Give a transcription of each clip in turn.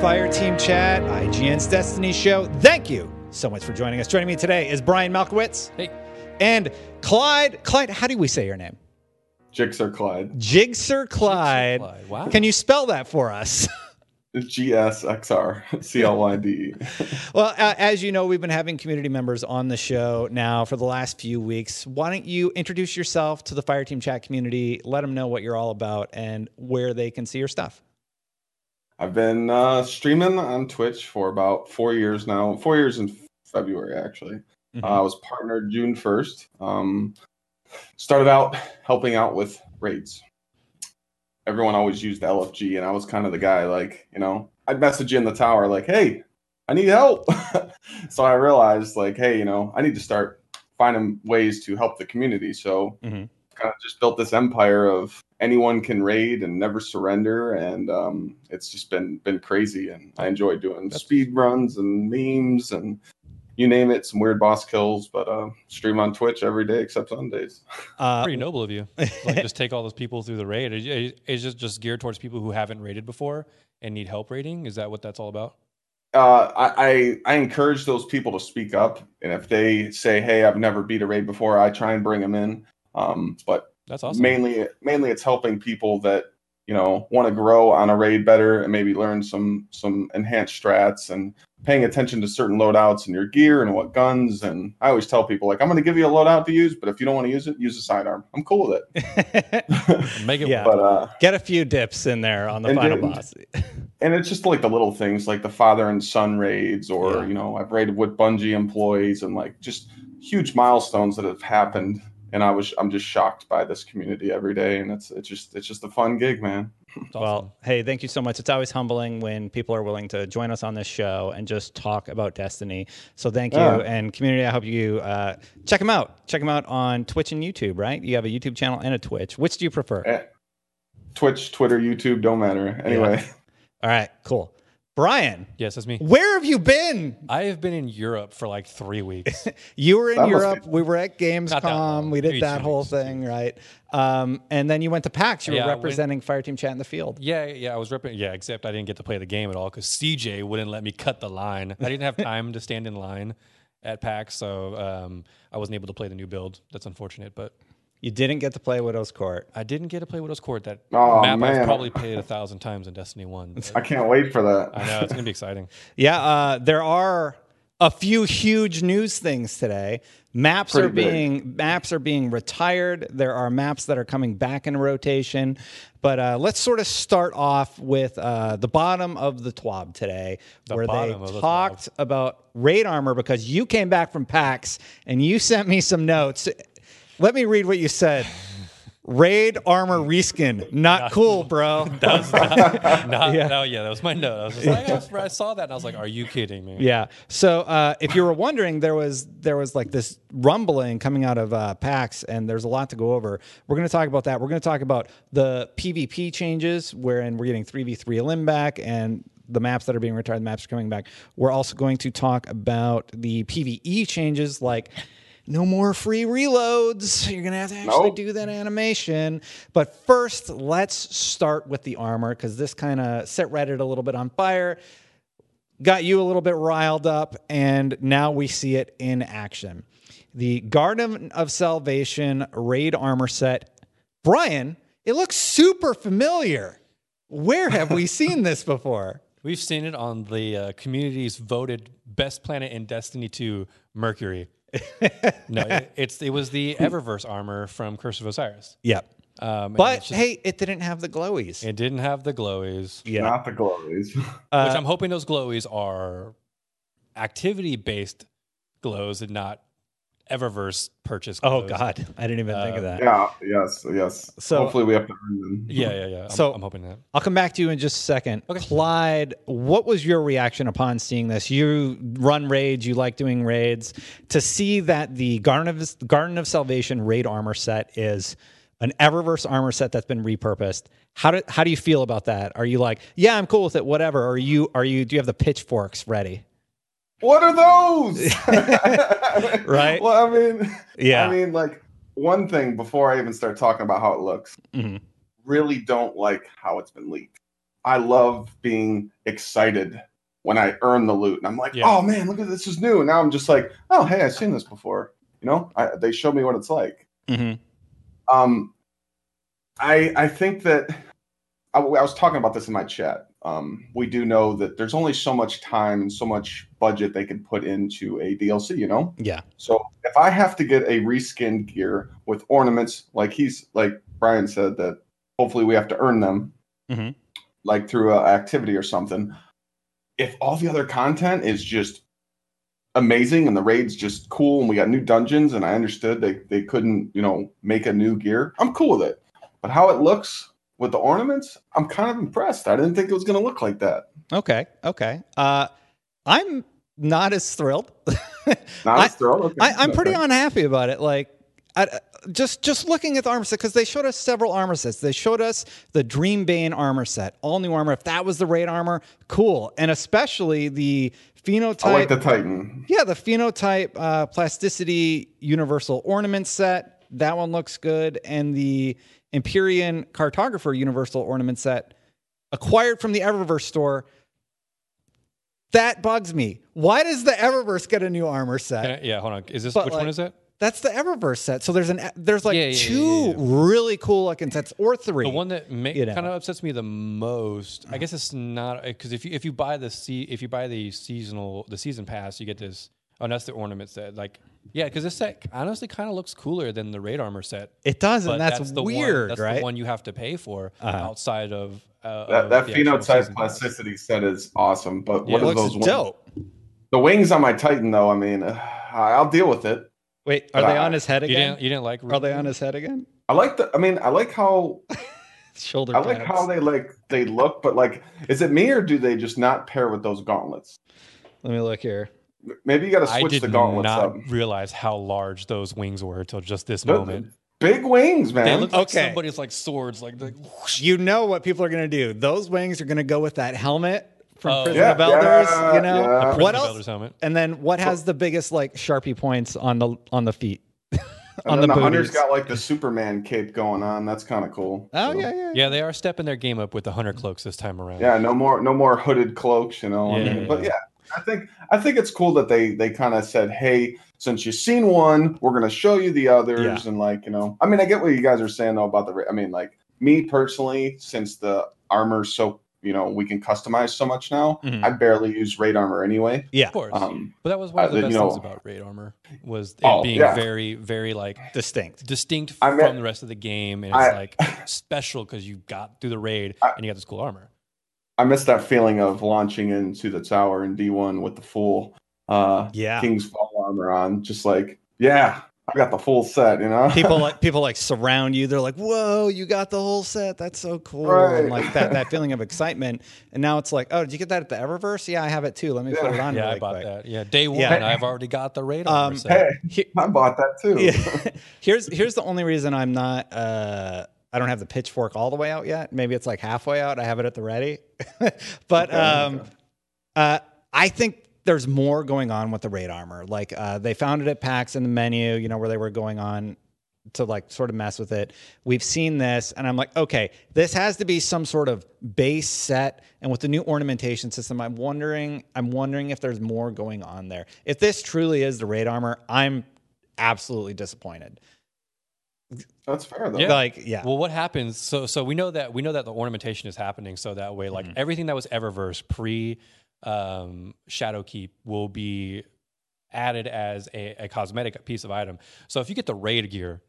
Welcome to Fire Team Chat, IGN's Destiny Show. Thank you so much for joining us. Joining me today is Brian Malkowitz. Hey. And Clyde. Clyde, how do we say your name? Jigsaw Clyde. Jigsaw Clyde. Clyde, wow. Can you spell that for us? G S X R C L Y D E. well, uh, as you know, we've been having community members on the show now for the last few weeks. Why don't you introduce yourself to the Fire Team Chat community? Let them know what you're all about and where they can see your stuff. I've been uh, streaming on Twitch for about four years now. Four years in February, actually. Mhm. Uh, I was partnered June 1st. Um, started out helping out with raids. Everyone always used LFG, and I was kind of the guy, like, you know, I'd message you in the tower, like, hey, I need help. so I realized, like, hey, you know, I need to start finding ways to help the community. So Mhm. Kind of just built this empire of anyone can raid and never surrender and um, it's just been been crazy and i enjoy doing That's- speed runs and memes and you name it some weird boss kills but uh, stream on twitch every day except sundays Uh, Pretty noble of you. Like, just take all those people through the raid. Is- is- Is it just geared towards people who haven't raided before and need help raiding? Is that what that's all about? uh, I, I i encourage those people to speak up and if they say hey i've never beat a raid before i try and bring them in um, but That's awesome. mainly mainly it's helping people that you know want to grow on a raid better and maybe learn some some enhanced strats and paying attention to certain loadouts and your gear and what guns and i always tell people like i'm going to give you a loadout to use but if you don't want to use it use a sidearm i'm cool with it Make it Yeah. work. but uh Get a few dips in there on the And final didn't- boss. and it's just like the little things like the father and son raids or Yeah. you know i've raided with bungie employees and like just huge milestones that have happened and i was i'm just shocked by this community every day and it's it's just it's just a fun gig man awesome. Well, hey, thank you so much. It's always humbling when people are willing to join us on this show and just talk about Destiny. So thank you. Yeah. And community, I hope you uh, check them out. Check them out on Twitch and YouTube, right? You have a YouTube channel and a Twitch. Which do you prefer? Eh, Twitch, Twitter, YouTube, don't matter. Anyway, All right, cool. Brian, yes, that's me. where have you been? I have been in Europe for like three weeks. You were in That Europe. be- We were at Gamescom. We did Maybe that whole weeks. thing, right? Um, and then you went to PAX. You were Yeah, I went- representing Fireteam Chat in the field. yeah, yeah, I was ripping. Yeah, except I didn't get to play the game at all because CJ wouldn't let me cut the line. I didn't have time to stand in line at PAX, so um, I wasn't able to play the new build. That's unfortunate, but You didn't get to play Widow's Court. I didn't get to play Widow's Court. That Oh, map I've probably played a thousand times in Destiny One. I can't wait for that. I know it's gonna be exciting. Yeah, uh, there are a few huge news things today. Maps Pretty are big. being maps are being retired. There are maps that are coming back in rotation. But uh, let's sort of start off with uh, the bottom of the TWAB today, The where they the talked about raid armor because you came back from PAX and you sent me some notes. Let me read what you said. Raid armor reskin, not cool, bro. That was Not, Yeah. No, yeah, that was my note. I was just like, I, was- I saw that and I was like, "Are you kidding me?" Yeah. So uh, if you were wondering, there was there was like this rumbling coming out of uh, PAX, and there's a lot to go over. We're going to talk about that. We're going to talk about the PvP changes, wherein we're getting three v three Elim back, and the maps that are being retired, the maps are coming back. We're also going to talk about the PVE changes, like. No more free reloads. You're going to have to actually Nope. do that animation. But first, let's start with the armor because this kind of set Reddit a little bit on fire got you a little bit riled up, and now we see it in action. The Garden of Salvation raid armor set. Brian, it looks super familiar. Where have we seen this before? We've seen it on the uh, community's voted best planet in Destiny 2, Mercury. no, it, it's it was the Eververse armor from Curse of Osiris. Yep. Um, But just- hey, it didn't have the glowies. it didn't have the glowies, yeah. Not the glowies. which Uh, I'm hoping those glowies are activity based glows and not Eververse purchase. oh. God, I didn't even think of that. yeah, yes, yes. So- hopefully we have to earn them. Yeah, yeah, yeah. I'm, So- I'm hoping that. I'll come back to you in just a second. Okay. Clyde, what was your reaction upon seeing this? You run raids, you like doing raids. To see that the Garden of Garden of Salvation raid armor set is an Eververse armor set that's been repurposed. How do how do you feel about that? Are you like, yeah, I'm cool with it, whatever? Or are you are you do you have the pitchforks ready? What are those? Right? Well, I mean, Yeah. I mean, like one thing before I even start talking about how it looks, Mhm. really don't like how it's been leaked. I love being excited when I earn the loot, and I'm like, Yeah. oh man, look at this is new. And now I'm just like, oh hey, I've seen this before. You know, I, they showed me what it's like. hmm Um, I I think that I, I was talking about this in my chat. Um, we do know that there's only so much time and so much budget they can put into a DLC. You know, Yeah. so if I have to get a reskinned gear with ornaments, like he's like Brian said that hopefully we have to earn them, Mhm. like through an activity or something. If all the other content is just amazing and the raid's just cool and we got new dungeons and I understood they they couldn't you know make a new gear, I'm cool with it. But how it looks with the ornaments, I'm kind of impressed. I didn't think it was going to look like that. Okay. Okay. Uh, I'm not as thrilled. Not as thrilled. Okay. I, I'm pretty Okay. unhappy about it. Like, I, just just looking at the armor set because they showed us several armor sets. They showed us the Dreambane armor set, all new armor. If that was the raid armor, cool. And especially the phenotype. I like the Titan. yeah, the phenotype uh, plasticity universal ornament set. That one looks good. And the Empyrean cartographer universal ornament set acquired from the Eververse store. That bugs me. Why does the Eververse get a new armor set? I- yeah, hold on. Is this But, which like- one is that? That's the Eververse set. So there's an there's like Yeah, yeah, two yeah, really cool looking sets or three. The one that ma- you know. kind of upsets me the most, I guess it's not because if you if you buy the se- if you buy the seasonal the season pass, you get this. Oh, and that's the ornament set. Like, yeah, because this set honestly kind of looks cooler than the raid armor set. it does, But and that's, the weird, one, that's right? the one you have to pay for Uh-huh. outside of uh, That, of that the phenotype season pass. plasticity set is awesome, but Yeah, what are looks those wings? dope. The wings on my Titan, though, I mean, uh, I'll deal with it. Wait, are they Uh, on his head You again? didn't you didn't like Are they on his head again? I like the. I mean, I like how Shoulder I like pads. how they like they look, but like, is it me or do they just not pair with those gauntlets? Let me look here. Maybe you got to I switch did the gauntlets not up. realize how large those wings were until just this They're moment. Big wings, man. They look like Okay. somebody's like swords, like the whoosh. You know what people are going to do. Those wings are going to go with that helmet from Oh. Prison Yeah, of Elders, yeah, you know? yeah. What Prison of else? Elders helmet. And then what has the biggest like Sharpie points on the on the feet? and on then the the, hunter's booties. got like the Superman cape going on. That's kind of cool. Oh So, yeah, yeah. Yeah, they are stepping their game up with the hunter cloaks this time around. Yeah, no more no more hooded cloaks, you know. I Yeah. mean, but yeah, I think I think it's cool that they they kind of said, "Hey, since you've seen one, we're going to show you the others." Yeah. And like, you know, I mean, I get what you guys are saying though about the ra- I mean, like me personally, since the armor's so, you know, we can customize so much now, Mhm. I barely use raid armor anyway. Yeah. Of course. Um but that was one of uh, the the- best you things about raid armor was it Oh, being yeah. very, very like Distinct. distinct I from the rest of the game, and it's I- like special because you got through the raid I- and you got this cool armor. I miss that feeling of launching into the tower in D1 with the full uh Yeah. King's Fall armor on, just like, yeah, I got the full set, you know. people like people like surround you. They're like, "Whoa, you got the whole set! That's so cool!" Right. And like that that feeling of excitement. And now it's like, "Oh, did you get that at the Eververse? Yeah, I have it too. Let me put it on Yeah, really I bought quick." that. Yeah, day one, Yeah. I've already got the raid armor Um, set. hey, I bought that too. yeah. here's here's the only reason I'm not. Uh, I don't have the pitchfork all the way out yet. Maybe it's like halfway out. I have it at the ready. but Okay, um, okay. uh, I think there's more going on with the raid armor. Like uh, they found it at PAX in the menu, you know, where they were going on to like sort of mess with it. We've seen this, and I'm like, okay, this has to be some sort of base set. And with the new ornamentation system, I'm wondering, I'm wondering if there's more going on there. If this truly is the raid armor, I'm absolutely disappointed. That's fair though. Yeah. Like, yeah, Well, what happens? So, so we know that we know that the ornamentation is happening. So that way, Mm-hmm. like everything that was Eververse pre um, Shadowkeep will be added as a, a cosmetic piece of item. So if you get the raid gear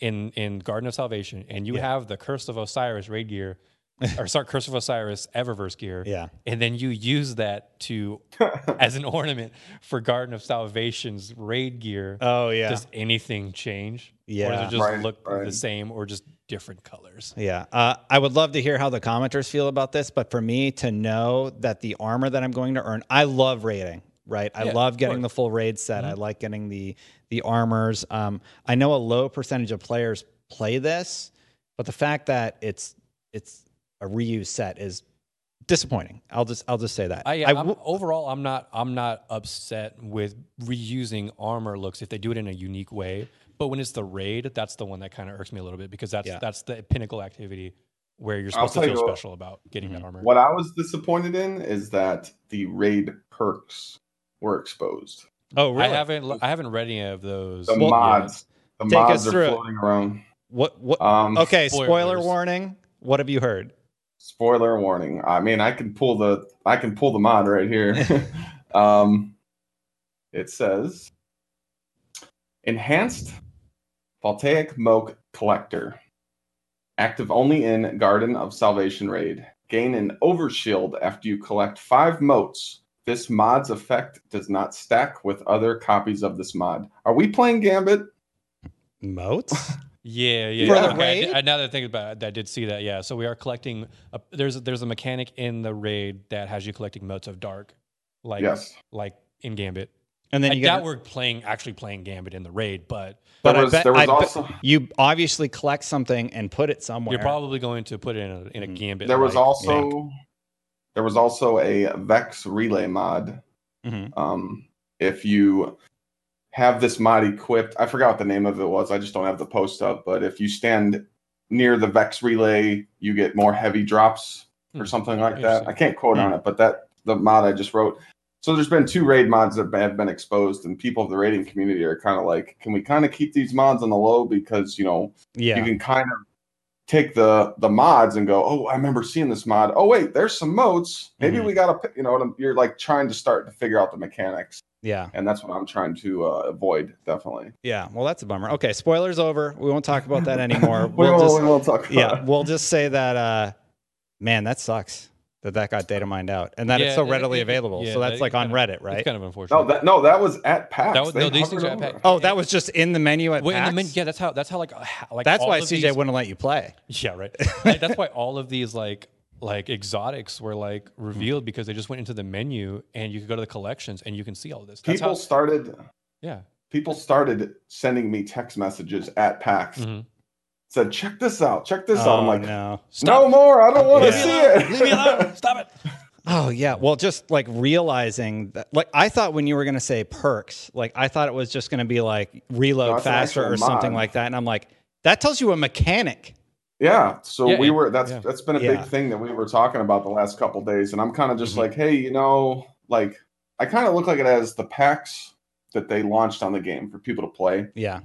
in in Garden of Salvation and you Yeah. have the Curse of Osiris raid gear, or sorry, Curse of Osiris Eververse gear, yeah. and then you use that to as an ornament for Garden of Salvation's raid gear. Oh yeah, Does anything change? Yeah. Or Yeah. does it just Right, look the same or just different colors? Yeah. Uh, I would love to hear how the commenters feel about this, but for me to know that the armor that I'm going to earn, I love raiding, right? I Yeah, love getting the full raid set. I like getting the the armors. Um, I know a low percentage of players play this, but the fact that it's it's a reuse set is disappointing. I'll just I'll just say that. I, I I'm, overall, I'm not I'm not upset with reusing armor looks if they do it in a unique way. But when it's the raid, that's the one that kind of irks me a little bit because that's Yeah. that's the pinnacle activity where you're supposed to feel what- special about getting that armor. What I was disappointed in is that the raid perks were exposed. Oh, really? I haven't I haven't read any of those. The yet. mods, the Take mods us are through it. floating around. What? What? Um, okay. Spoiler warning. What have you heard? Spoiler warning. I mean, I can pull the I can pull the mod right here. um, it says enhanced voltaic mote collector, active only in Garden of Salvation raid. Gain an overshield after you collect five motes. This mod's effect does not stack with other copies of this mod. Are we playing Gambit? Motes? Yeah, yeah. For yeah. the Okay, I did- raid? I, now that I think about it, I did see that. Yeah, so we are collecting. A, there's there's a mechanic in the raid that has you collecting motes of dark, like yes. like in Gambit. And then I you doubt get. we're playing actually playing Gambit in the raid, but But there I was, bet, there was I bet also you obviously collect something and put it somewhere. you're probably going to put it in a in a Mhm. Gambit. there was also link. there was also a Vex relay mod Mhm. Um, if you have this mod equipped, I forgot what the name of it was. I just don't have the post up. But if you stand near the Vex relay, you get more heavy drops or Hmm. something like that. I can't quote on it, but that the mod I just wrote. So there's been two raid mods that have been exposed, and people of the raiding community are kind of like, can we kind of keep these mods on the low because you know Yeah. you can kind of take the the mods and go, oh, I remember seeing this mod. Oh wait, there's some modes. Maybe Mhm. we gotta, you know, you're like trying to start to figure out the mechanics, yeah. and that's what I'm trying to uh, avoid. Definitely. Yeah. Well, that's a bummer. Okay. Spoilers over. We won't talk about that anymore. we, We'll just, we won't talk. About yeah. it. We'll just say that, uh, man, that sucks that that got data mined out and that it's so readily it- available. yeah, so that's that- like on kinda- Reddit, It's right? kind of unfortunate. No, that no, that was at PAX. That was- no, these things are at. PAX. oh, that was just in the menu at Wait, and PAX? the min- yeah, that's how that's how like uh, like that's all why of CJ these- wouldn't let you play. Yeah, right. Like, that's why all of these like like exotics were like revealed because they just went into the menu and you could go to the collections and you can see all this. That's People how, started. yeah. People started sending me text messages at PAX. Mhm. Said, "Check this out. Check this out." I'm Oh, like, no. "No more. I don't want to Yeah. see alone. it. Leave me alone. Stop it. Oh yeah, well, just like realizing that, like I thought when you were gonna say perks, like I thought it was just gonna be like reload No, faster actual or something like that, and I'm like, that tells you a mechanic. Yeah, so Yeah, we were that's yeah. that's been a Yeah. big thing that we were talking about the last couple days and I'm kind of just Mhm. like, hey, you know, like I kind of look like it as the PAX that they launched on the game for people to play. Yeah,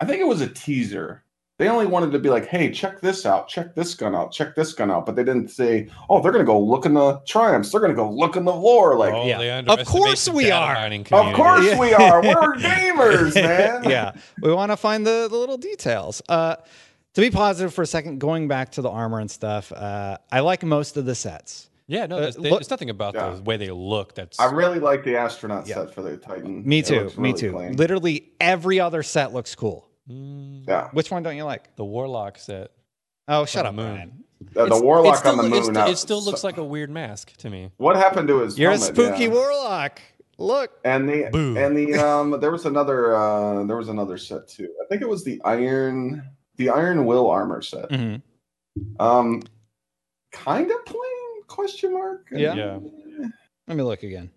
I think it was a teaser. They only wanted to be like, hey, check this out, check this gun out, check this gun out, but they didn't say, oh, they're gonna go look in the triumphs, they're gonna go look in the lore. Like, Oh, yeah. Of course we are. of course Yeah. we are. We're gamers, man. yeah, we want to find the, the little details. Uh, to be positive for a second, going back to the armor and stuff, uh, I like most of the sets. Yeah, no, Uh, there's, look- it's nothing about Yeah. the way they look. That's I really like the astronaut Yeah. set for the Titan. Me too. looks Me too. clean. Literally every other set looks cool. Mm, Yeah. Which one don't you like? the warlock set. Oh, shut the up, moon. Brian. Uh, the It's- warlock it still, on the moon. still- it still looks so- like a weird mask to me. What happened to his? You're a spooky Yeah. warlock. Look. And the Boo. and the um there was another uh there was another set too. I think it was the iron the iron will armor set. Mhm. Um kind of plain question mark. Yeah. Yeah. Let me look again.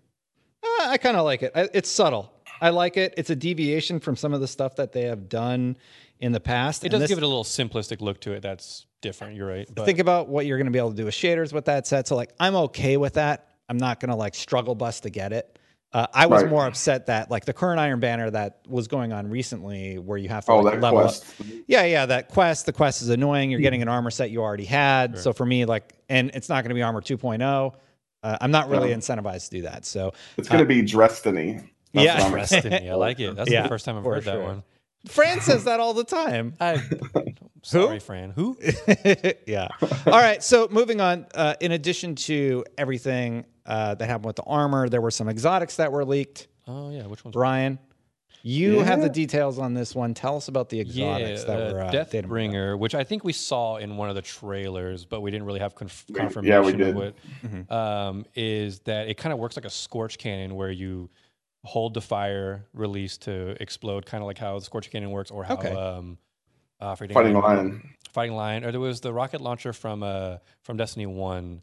Uh, I kind of like it. I, it's subtle. I like it. It's a deviation from some of the stuff that they have done in the past. It and does this- give it a little simplistic look to it. That's different. You're right. But think about what you're going to be able to do with shaders with that set. So like, I'm okay with that. I'm not going to like struggle bust to get it. Uh, I was Right. more upset that like the current Iron Banner that was going on recently, where you have to Oh, like, that level quest. up. Yeah, yeah, that quest. The quest is annoying. You're getting an armor set you already had. So for me, like, and it's not going to be armor 2.0. Uh, I'm not really No. incentivized to do that. So It's gonna be Destiny. That's Yeah. what I'm- Destiny, I like it. That's Yeah, the first time I've for heard that one. Fran says that all the time. I, sorry, Fran. Who? yeah. All right. So moving on. Uh, in addition to everything uh, that happened with the armor, there were some exotics that were leaked. Oh yeah, which one's Brian, you have the details on this one. Tell us about the exotics yeah, that were uh, Deathbringer, data mined which I think we saw in one of the trailers, but we didn't really have conf- We- confirmation yeah, we of did. what. Mhm. Um, is that it kind of works like a scorch cannon where you hold the fire release to explode, kind of like how the scorch cannon works, or how Okay. um, uh, I forget the Fighting name of it. Lion. fighting lion, or there was the rocket launcher from uh from Destiny One.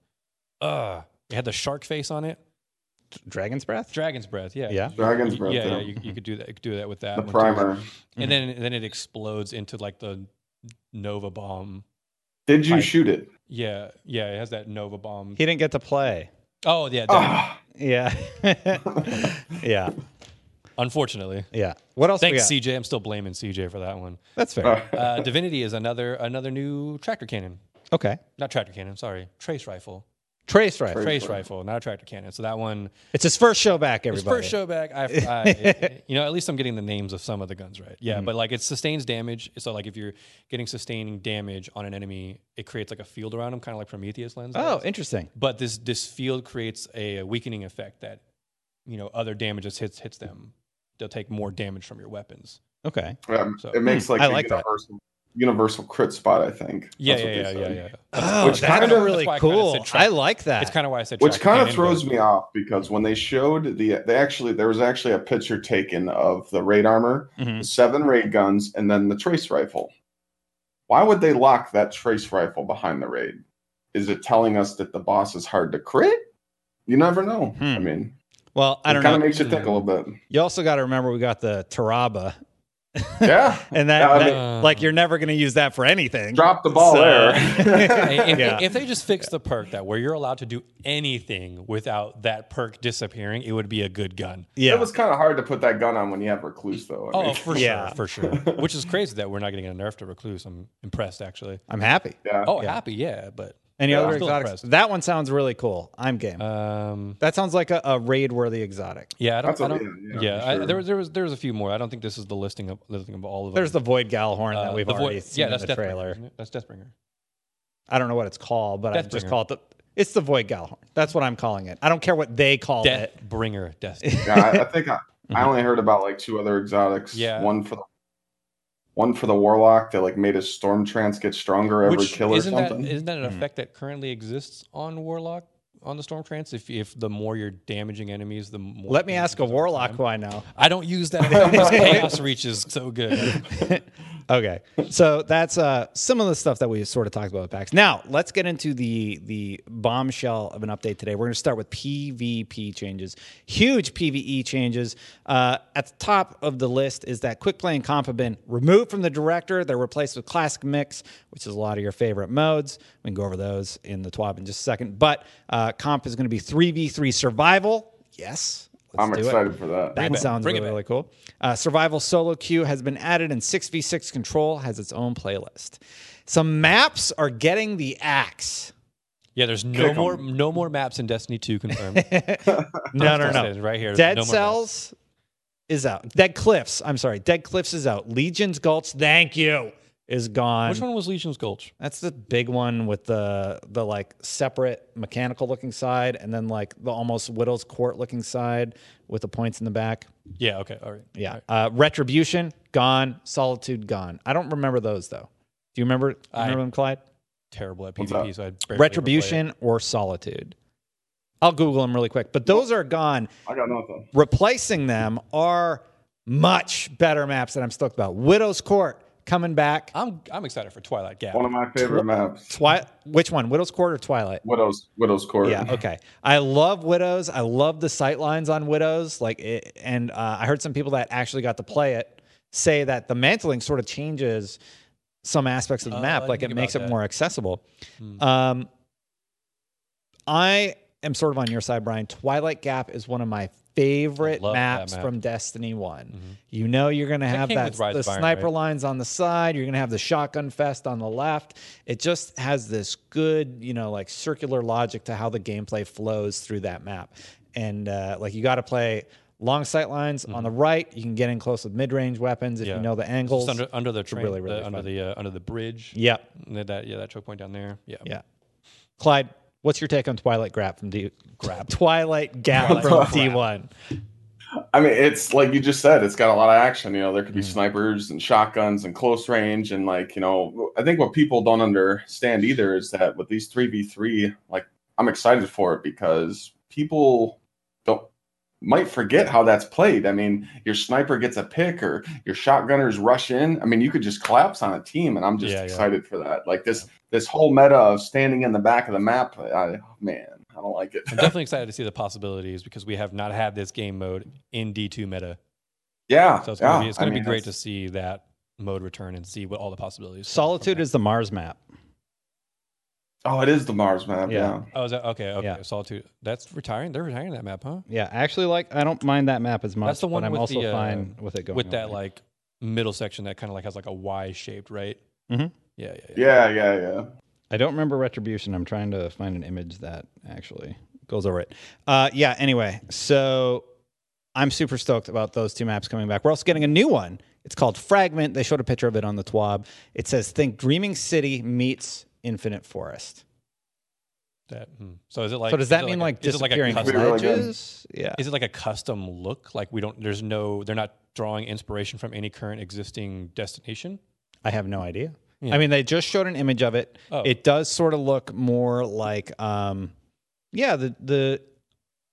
Uh, it had the shark face on it. Dragon's Breath. Dragon's breath, yeah. Yeah. Dragon's Breath. yeah, yeah. yeah, you, you could do that. You could do that with that. the one too. primer. and then then it explodes into like the Nova bomb Did you Pipe. shoot it? Yeah, yeah, it has that Nova bomb. He didn't get to play. Oh yeah, that- Ah, Yeah. yeah. Unfortunately. Yeah. What else? we Thanks, got? CJ. I'm still blaming CJ for that one. That's fair. uh, Divinity is another another new tractor cannon. Okay. Not tractor cannon. Sorry, trace rifle. Trace rifle. Trace Trace rifle. rifle, not a tractor cannon. So that one, It's his first show back, his first show back. I, I you know, at least I'm getting the names of some of the guns right. Yeah, Mm-hmm. but like it sustains damage. So like if you're getting sustaining damage on an enemy, it creates like a field around them, kind of like Prometheus lens. Oh, does. interesting. but this this field creates a, weakening effect that you know other damage that hits hits them. They'll take more damage from your weapons. Okay. um, So- it makes like I a like that. universal, universal crit spot. I think. Yeah, That's yeah, what yeah, they yeah, yeah. Oh, Which that's kinda- really That's why I kinda cool. I like that. It's kind of why I said Which kind of throws me off because when they showed the, they actually there was actually a picture taken of the raid armor, Mhm. the seven raid guns, and then the trace rifle. Why would they lock that trace rifle behind the raid? Is it telling us that the boss is hard to crit? You never know. Hmm. I mean, well, I it don't know. kind know. of makes you think a little bit. You also got to remember we got the Tarrabah, Yeah, and that, Yeah, that- mean- uh, like you're never going to use that for anything. drop the ball So- there. If, Yeah. if they just fix the perk that where you're allowed to do anything without that perk disappearing, it would be a good gun. Yeah. It was kind of hard to put that gun on when you have recluse, though. I Oh, mean, for Yeah. sure, for sure. Which is crazy that we're not getting a nerf to recluse. I'm impressed, actually. I'm happy. yeah. Oh, Yeah. happy, yeah, but Any Yeah, other I'm exotics? That one sounds really cool. I'm game. um, that sounds like a, a raid worthy exotic. yeah, I don't. That's I don't yeah, yeah, for I, there was there was there was a few more. I don't think this is the listing of listing of all of them. There's the Void Gjallarhorn Uh, that we've the Void- already seen yeah, in that's the Deathbringer, trailer. That's Deathbringer. I don't know what it's called, but I just call it the. It's the Void Gjallarhorn. That's what I'm calling it. I don't care what they call it. Deathbringer, Destiny. yeah, I, I think I, I only heard about like two other exotics. Yeah. One for the one for the warlock that like made his storm trance get stronger every Which kill or isn't that something. isn't that an Hmm. effect that currently exists on Warlock on the Storm Trance? If if the more you're damaging enemies, the more. Let me ask a warlock time. who I know. I don't use that because chaos reach is so good. okay, so that's uh, some of the stuff that we sort of talked about with PAX. Now let's get into the the bombshell of an update today. We're going to start with PvP changes, huge PVE changes. Uh, at the top of the list is that quick play and comp have been removed from the director. They're replaced with classic mix, which is a lot of your favorite modes. We can go over those in the TWAB in just a second. But uh, comp is going to be three v three survival. Yes, let's I'm do it. excited for that. That it back. sounds really, really cool. Uh, Survival Solo Queue has been added, and 6v6 Control has its own playlist. Some maps are getting the axe. Yeah, there's no Kick 'em. more no more maps in Destiny 2 confirmed. No, no, It no. Right here. Dead no more maps. Cells is out. Dead Cliffs, I'm sorry. Dead Cliffs is out. Legion's Gulch, thank you, is gone. Which one was Legion's Gulch? That's the big one with the the like separate mechanical looking side, and then like the almost Widow's Court looking side with the points in the back. Yeah, okay, all right. Yeah. Uh, Retribution, gone. Solitude, gone. I don't remember those though. Do you remember, you I- remember them, Clyde? Terrible at PvP, so I barely ever play it. Retribution or Solitude? I'll Google them really quick. But those are gone. I got nothing. Replacing them are much better maps that I'm stoked about. Widow's Court coming back. I'm I'm excited for Twilight Gap. One of my favorite maps. Twi- which one? Widow's Court or Twilight? Widow's Widow's Court. Yeah, okay. I love Widows. I love the sight lines on Widows. Like, it, and uh, I heard some people that actually got to play it say that the mantling sort of changes some aspects of the I map. didn't Like, it makes about it that. more accessible. Hmm. Um, I am sort of on your side, Brian. Twilight Gap is one of my favorite maps map. from Destiny One. You know you're going to have came that the of Iron, sniper right? lines on the side. You're going to have the shotgun fest on the left. It just has this good, you know, like circular logic to how the gameplay flows through that map. And uh, like you got to play long sight lines on the right. You can get in close with mid range weapons if Mm-hmm. Yeah. you know the angles. Under under the train, really, really the, under the uh, under the bridge. yep. That, that yeah, that choke point down there. Yeah. Yeah. Clyde, what's your take on Twilight Gap from D Grab? Twilight Gap from D1. I mean, it's like you just said, it's got a lot of action. You know, there could be Mm. snipers and shotguns and close range. And, like, you know, I think what people don't understand either is that with these 3v3, like, I'm excited for it because people don't might forget how that's played. I mean, your sniper gets a pick or your shotgunners rush in. I mean, you could just collapse on a team, and I'm just Yeah, yeah. excited for that. Like this this whole meta of standing in the back of the map, I, man, I don't like it. I'm definitely excited to see the possibilities because we have not had this game mode in D2 meta. yeah, So it's gonna yeah. be it's gonna I be mean, great to see that mode return and see what all the possibilities. Solitude is the Mars map. Oh, it is the Mars map. Yeah. Yeah. Oh, is that okay? Okay, Yeah. Solitude. That's retiring. They're retiring that map, huh? Yeah, I actually like. I don't mind that map as much. That's the one but I'm also the, uh, fine with it going With that away. like middle section that kind of like has like a Y shaped, right? Mhm. Yeah, yeah, yeah. Yeah, yeah, yeah. I don't remember retribution. I'm trying to find an image that actually goes over it. Uh, yeah. Anyway, so I'm super stoked about those two maps coming back. We're also getting a new one. It's called Fragment. They showed a picture of it on the TWAB. It says, "Think Dreaming City meets Infinite Forest." That. hmm. So is it like? so does is that it mean a- like, is it like a disappearing custom- Really Yeah. Is it like a custom look? Like we don't. There's no. They're not drawing inspiration from any current existing destination. I have no idea. Yeah. I mean, they just showed an image of it. Oh. It does sort of look more like, um, yeah, the the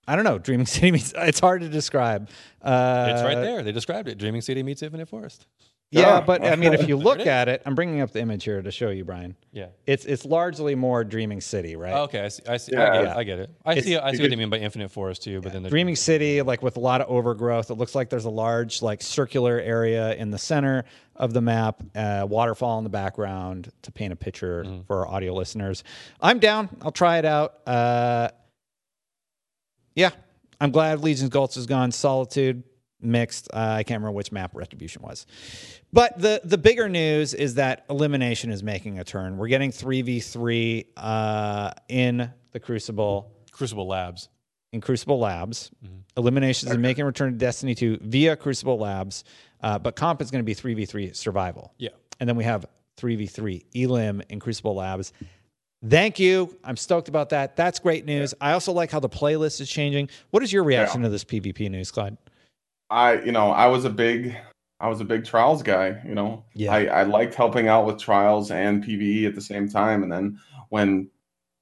I don't know, Dreaming City meets. It's hard to describe. Uh, It's right there. They described it. Dreaming City meets Infinite Forest. Yeah, Yeah. but I mean, if you look at it, I'm bringing up the image here to show you, Brian. Yeah. It's it's largely more Dreaming City, right? Oh, okay. I see. I see. I Yeah. get Yeah. it. I get it. I It's- see. I see what they mean by Infinite Forest too. But then the Dreaming City, like with a lot of overgrowth, it looks like there's a large, like circular area in the center of the map, uh, waterfall in the background to paint a picture Mm-hmm. for our audio listeners. I'm down. I'll try it out. Uh, yeah, I'm glad Legion's Gulch is gone. Solitude mixed. Uh, I can't remember which map Retribution was. But the the bigger news is that elimination is making a turn. We're getting three v three uh, in the Crucible Crucible Labs. in Crucible Labs. Eliminations is making a return to Destiny 2 via Crucible Labs, uh, but comp is going to be 3v3 survival. Yeah. And then we have 3v3 Elim in Crucible Labs. Thank you. I'm stoked about that. That's great news. I also like how the playlist is changing. What is your reaction to this PvP news, Clyde? I, you know, I was a big, I was a big trials guy. You know, Yeah. I, I liked helping out with trials and PVE at the same time. And then when,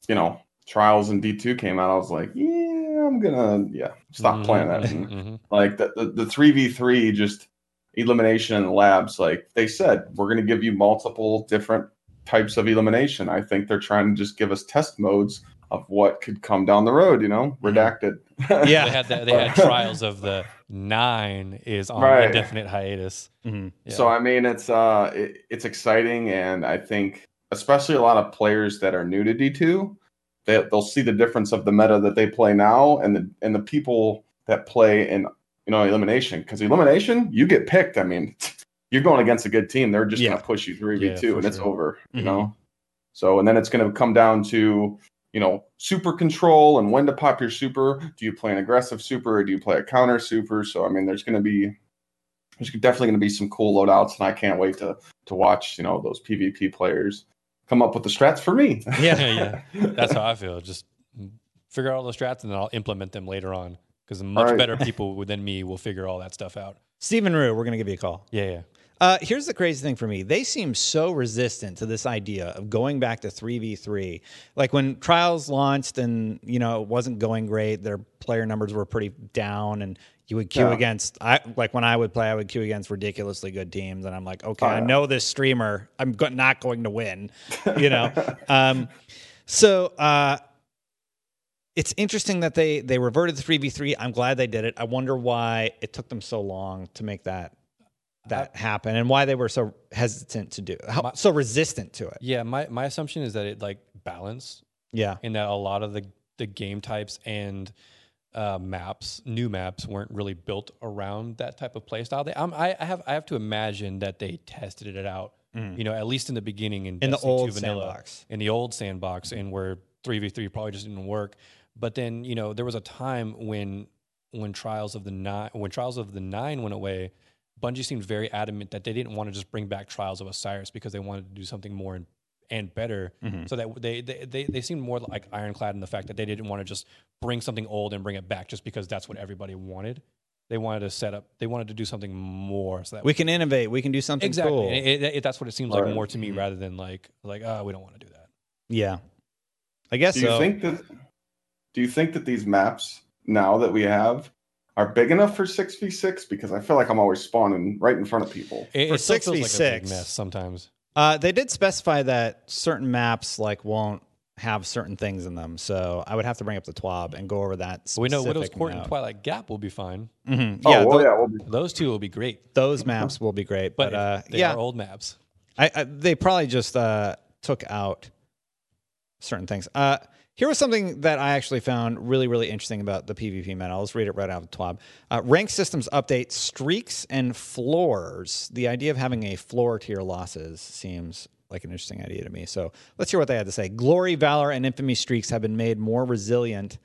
you know, trials and D two came out, I was like, yeah, I'm gonna, yeah, stop playing that. Mhm. like the the the three v three just elimination in the labs. Like they said, we're gonna give you multiple different types of elimination. I think they're trying to just give us test modes of what could come down the road. You know, redacted. Yeah. They had the, they had trials of the nine is on Right. indefinite hiatus. Mhm. Yeah. So I mean, it's uh, it, it's exciting, and I think especially a lot of players that are new to D two, they they'll see the difference of the meta that they play now, and the and the people that play in you know elimination. Because elimination, you get picked. I mean, you're going against a good team; they're just Yeah. gonna push you three Yeah, v two, for and it's over. You Mhm. know. So and then it's gonna come down to you know super control and when to pop your super. Do you play an aggressive super or do you play a counter super? So I mean, there's gonna be there's definitely going to be some cool loadouts, and I can't wait to to watch you know those PvP players come up with the strats for me. yeah, yeah. That's how I feel. Just figure out all the strats and then I'll implement them later on. Because much Right. better people than me will figure all that stuff out. Stephen Rue, we're going to give you a call. Yeah, yeah. Uh, here's the crazy thing for me. They seem so resistant to this idea of going back to 3v3. Like when Trials launched and, you know, it wasn't going great, their player numbers were pretty down and you would queue Yeah. against I like when I would play, I would queue against ridiculously good teams and I'm like, okay, Oh, I know this streamer, I'm go- not going to win, you know. um so uh it's interesting that they they reverted to 3v3. I'm glad they did it. I wonder why it took them so long to make that that happen and why they were so hesitant to do how, My- so resistant to it. Yeah, my, my assumption is that it like balance Yeah. in that a lot of the, the game types and uh, maps, new maps, weren't really built around that type of play style. They, um, I, I have I have to imagine that they tested it out, you know, at least in the beginning in, Mm. In the old vanilla, sandbox. in the old sandbox, and where three v three probably just didn't work. But then you know there was a time when when Trials of the Nine when Trials of the Nine went away, Bungie seemed very adamant that they didn't want to just bring back Trials of Osiris because they wanted to do something more and, and better. Mm-hmm. So that they, they they they seemed more like ironclad in the fact that they didn't want to just bring something old and bring it back just because that's what everybody wanted. They wanted to set up. They wanted to do something more. So that We can innovate. We can do something exactly. cool. And it- it- it- that's what it seems like Right. more to me rather than like like oh we don't want to do that. yeah. I guess do you so. think that? Do you think that these maps now that we have are big enough for six v six? Because I feel like I'm always spawning right in front of people. It, For it still feels like a 6v6. sometimes. uh, they did specify that certain maps like won't have certain things in them. So I would have to bring up the TWAB and go over that. But we know Widow's specific Court and. Twilight Gap will be fine. Mhm. Oh Yeah, well, tho- yeah, we'll be, Those two will be great. those maps will be great. But, But, uh, they yeah, are old maps. I, I, they probably just uh, took out certain things. Uh, here was something that I actually found really, really interesting about the PvP meta. I'll just read it right out of the twab. Uh, rank systems update streaks and floors. The idea of having a floor to your losses seems like an interesting idea to me. So let's hear what they had to say. Glory, Valor, and Infamy streaks have been made more resilient.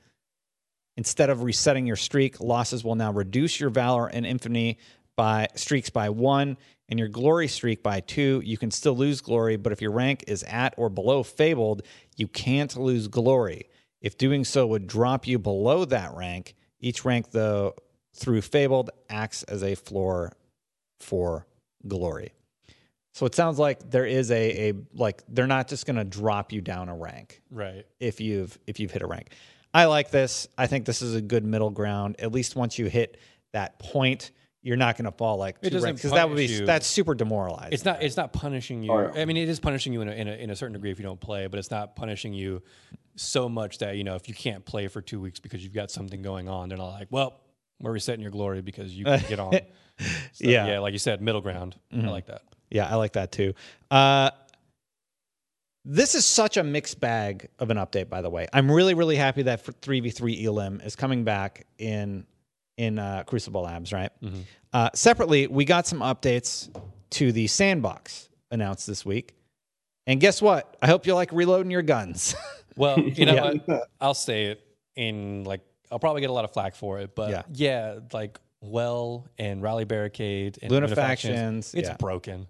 Instead of resetting your streak, losses will now reduce your Valor and Infamy by streaks by one and your glory streak by two. You can still lose glory, but if your rank is at or below fabled, you can't lose glory. If doing so would drop you below that rank, each rank though through fabled acts as a floor for glory. So it sounds like there is a, a like they're not just going to drop you down a rank Right. if you've if you've hit a rank. I like this. I think this is a good middle ground. At least once you hit that point, you're not going to fall like It two doesn't ranks because that would be you. that's super demoralizing. It's not. It's not punishing you. Oh. I mean, it is punishing you in a, in a in a certain degree if you don't play, but it's not punishing you so much that you know if you can't play for two weeks because you've got something going on, they're not like, well, we're resetting your glory because you can get on. So, Yeah. Mm-hmm. yeah, like you said, middle ground. I like that. Yeah, I like that too. Uh, this is such a mixed bag of an update, by the way. I'm really, really happy that 3v3 Elim is coming back in in uh, Crucible Labs, right? Uh, separately, we got some updates to the sandbox announced this week. And guess what? I hope you like reloading your guns. Well, you know Yeah. what? I'll say it in like I'll probably get a lot of flack for it, but Yeah. yeah, like well and rally barricade and Luna Luna Factions, it's yeah. broken,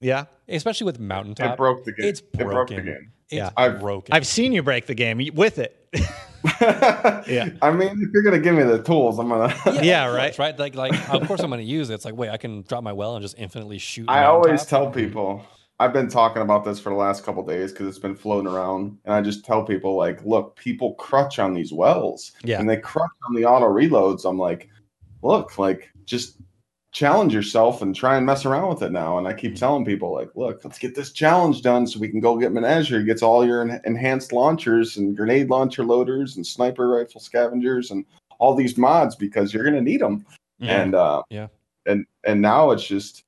yeah. especially with mountaintop. It broke the game. It's It broke the broken. game. It's Yeah. I've- broken. I've seen you break the game with it. yeah. I mean, if you're gonna give me the tools, I'm gonna. Yeah, of right. course, right. Like, like of course I'm going to use it. It's like, wait, I can drop my well and just infinitely shoot. I always tell people. I've been talking about this for the last couple days because it's been floating around, and I just tell people like, look, people crutch on these wells, Yeah. and they crutch on the auto reloads. I'm like, look, like just challenge yourself and try and mess around with it now. And I keep telling people like, look, let's get this challenge done so we can go get Menagerie. Gets all your en- enhanced launchers and grenade launcher loaders and sniper rifle scavengers and all these mods because you're gonna need them. And uh, Yeah. and and now it's just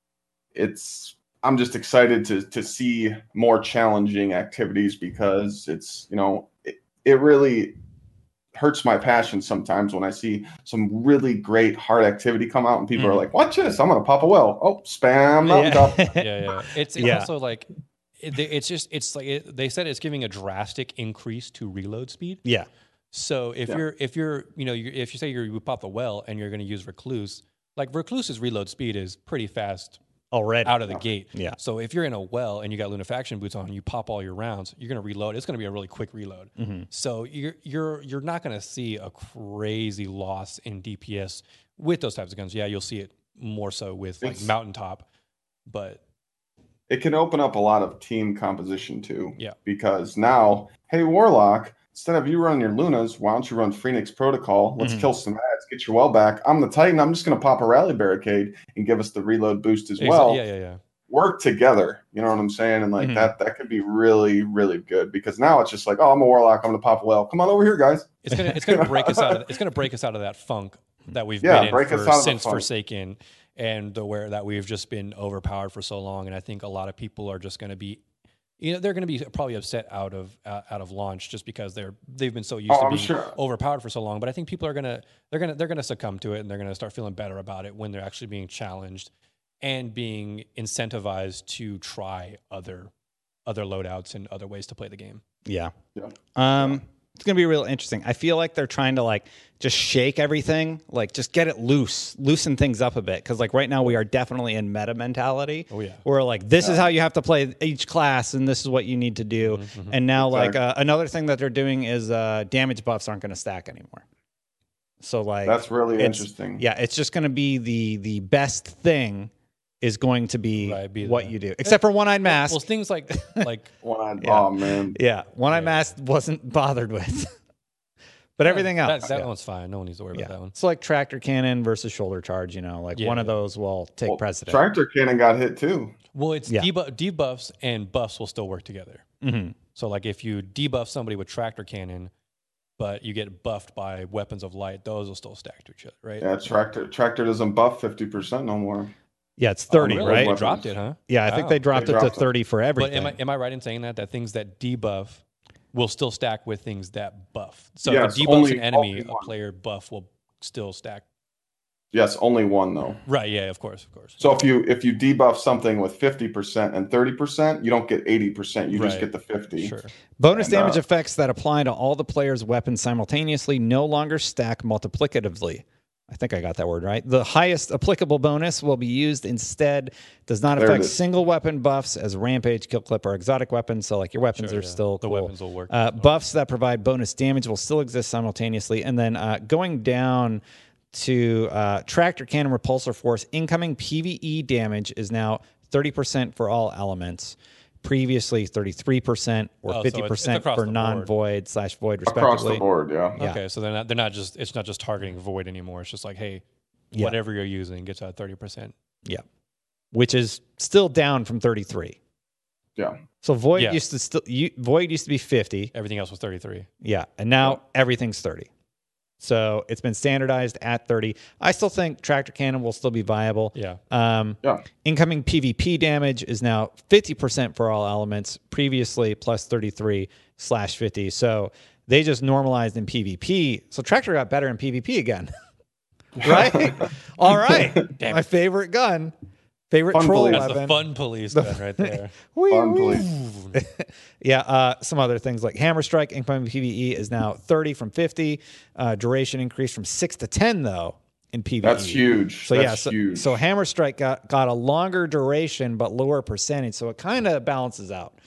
it's I'm just excited to to see more challenging activities because it's you know it, it really hurts my passion sometimes when I see some really great hard activity come out and people are Mhm. like, "Watch this! I'm gonna pop a well." Oh, spam. Yeah. yeah, yeah. It's, it's Yeah. also like it, it's just it's like it, they said it's giving a drastic increase to reload speed. yeah. So if Yeah. you're if you're you know you if you say you're, you pop the well and you're going to use recluse, like recluse's reload speed is pretty fast Already. out of the gate. Yeah. So if you're in a well and you got Lunafaction boots on, you pop all your rounds, you're going to reload. It's going to be a really quick reload. Mm-hmm. So you're you're you're not going to see a crazy loss in DPS with those types of guns. Yeah, you'll see it more so with like It's- mountaintop, but it can open up a lot of team composition too. Yeah. Because now, hey Warlock, instead of you running your Lunas, why don't you run Phoenix Protocol? Let's Mhm. kill some ads, get your well back. I'm the Titan. I'm just going to pop a rally barricade and give us the reload boost as Exa- well. yeah, yeah, yeah. Work together. You know what I'm saying? And like Mhm. that, that could be really, really good because now it's just like, oh, I'm a Warlock. I'm going to pop a well. Come on over here, guys. It's gonna it's gonna break us out of it's gonna break us out of that funk that we've Yeah, been in for, since. Forsaken and the where that we've just been overpowered for so long. And I think a lot of people are just gonna be you know they're going to be probably upset out of uh, out of launch just because they're they've been so used Oh, to being sure. overpowered for so long. But I think people are gonna they're gonna they're gonna succumb to it and they're gonna start feeling better about it when they're actually being challenged and being incentivized to try other other loadouts and other ways to play the game. Yeah. Yeah. Um, it's gonna be real interesting. I feel like they're trying to like just shake everything, like just get it loose, loosen things up a bit. Because like right now we are definitely in meta mentality. Oh, yeah. Where like this is how you have to play each class, and this is what you need to do. Mm-hmm, And now like uh, another thing that they're doing is uh, damage buffs aren't gonna stack anymore. So like That's really interesting. Yeah, it's just gonna be the the best thing is going to be, Right, be what you do, except for one eyed mask. Well, things like like One-eyed- Yeah. Oh man. Yeah, one eye mask wasn't bothered with, but everything else. that yeah. one's fine. No one needs to worry yeah. about that one. So like tractor cannon versus shoulder charge, you know, like Yeah, one of those will take Well, precedent. Tractor cannon got hit too. Well, it's Yeah. debuff, debuffs and buffs will still work together. Mhm. So, like if you debuff somebody with tractor cannon, but you get buffed by weapons of light, those will still stack to each other, right? Yeah, tractor tractor doesn't buff fifty percent no more. Yeah, it's thirty, Oh, really? right? They dropped it, huh? Yeah, I think they dropped They it to dropped it. thirty for But everything. am I am I right in saying that that things that debuff will still stack with things that buff. So Yes, if it debuffs only- an enemy, a player buff will still stack. Yes, only one though. Right? Yeah, of course, of course. So if you if you debuff something with fifty percent and thirty percent, you don't get eighty percent. You just get the fifty. sure. Bonus And, uh, damage effects that apply to all the players' weapons simultaneously no longer stack multiplicatively. I think I got that word right. The highest applicable bonus will be used instead. Does not affect single weapon buffs as rampage, kill clip, or exotic weapons. So like your weapons Sure, are yeah. still the cool. weapons will work. Uh, buffs that provide bonus damage will still exist simultaneously. And then uh, going down to uh, tractor cannon repulsor force, incoming PVE damage is now 30% for all elements. Previously, 33% or Oh, 50% it's across for non void slash void, respectively. Across respectively. the board, yeah. Yeah. Okay, so they're not they're not just it's not just targeting void anymore. It's just like hey, Yeah. whatever you're using gets a thirty percent. Yeah. Which is still down from 33. Yeah. So void Yeah. used to still you, void used to be 50. Everything else was thirty three. Yeah, and now everything's 30. So it's been standardized at 30. I still think tractor cannon will still be viable. Yeah. Um, Yeah. incoming PvP damage is now 50% for all elements, previously plus 33 slash 50. So they just normalized in PvP. So tractor got better in PvP again. right? all right. My favorite gun, favorite Fun troll police. That's weapon. the fun police gun right there. Wee, Fun wee. police. Yeah, uh, some other things like Hammer Strike incoming PVE is now 30 from 50. Uh, duration increased from 6 to 10, though, in PVE. That's huge. So, That's yeah, so, huge. so Hammer Strike got, got a longer duration but lower percentage. So it kind of balances out.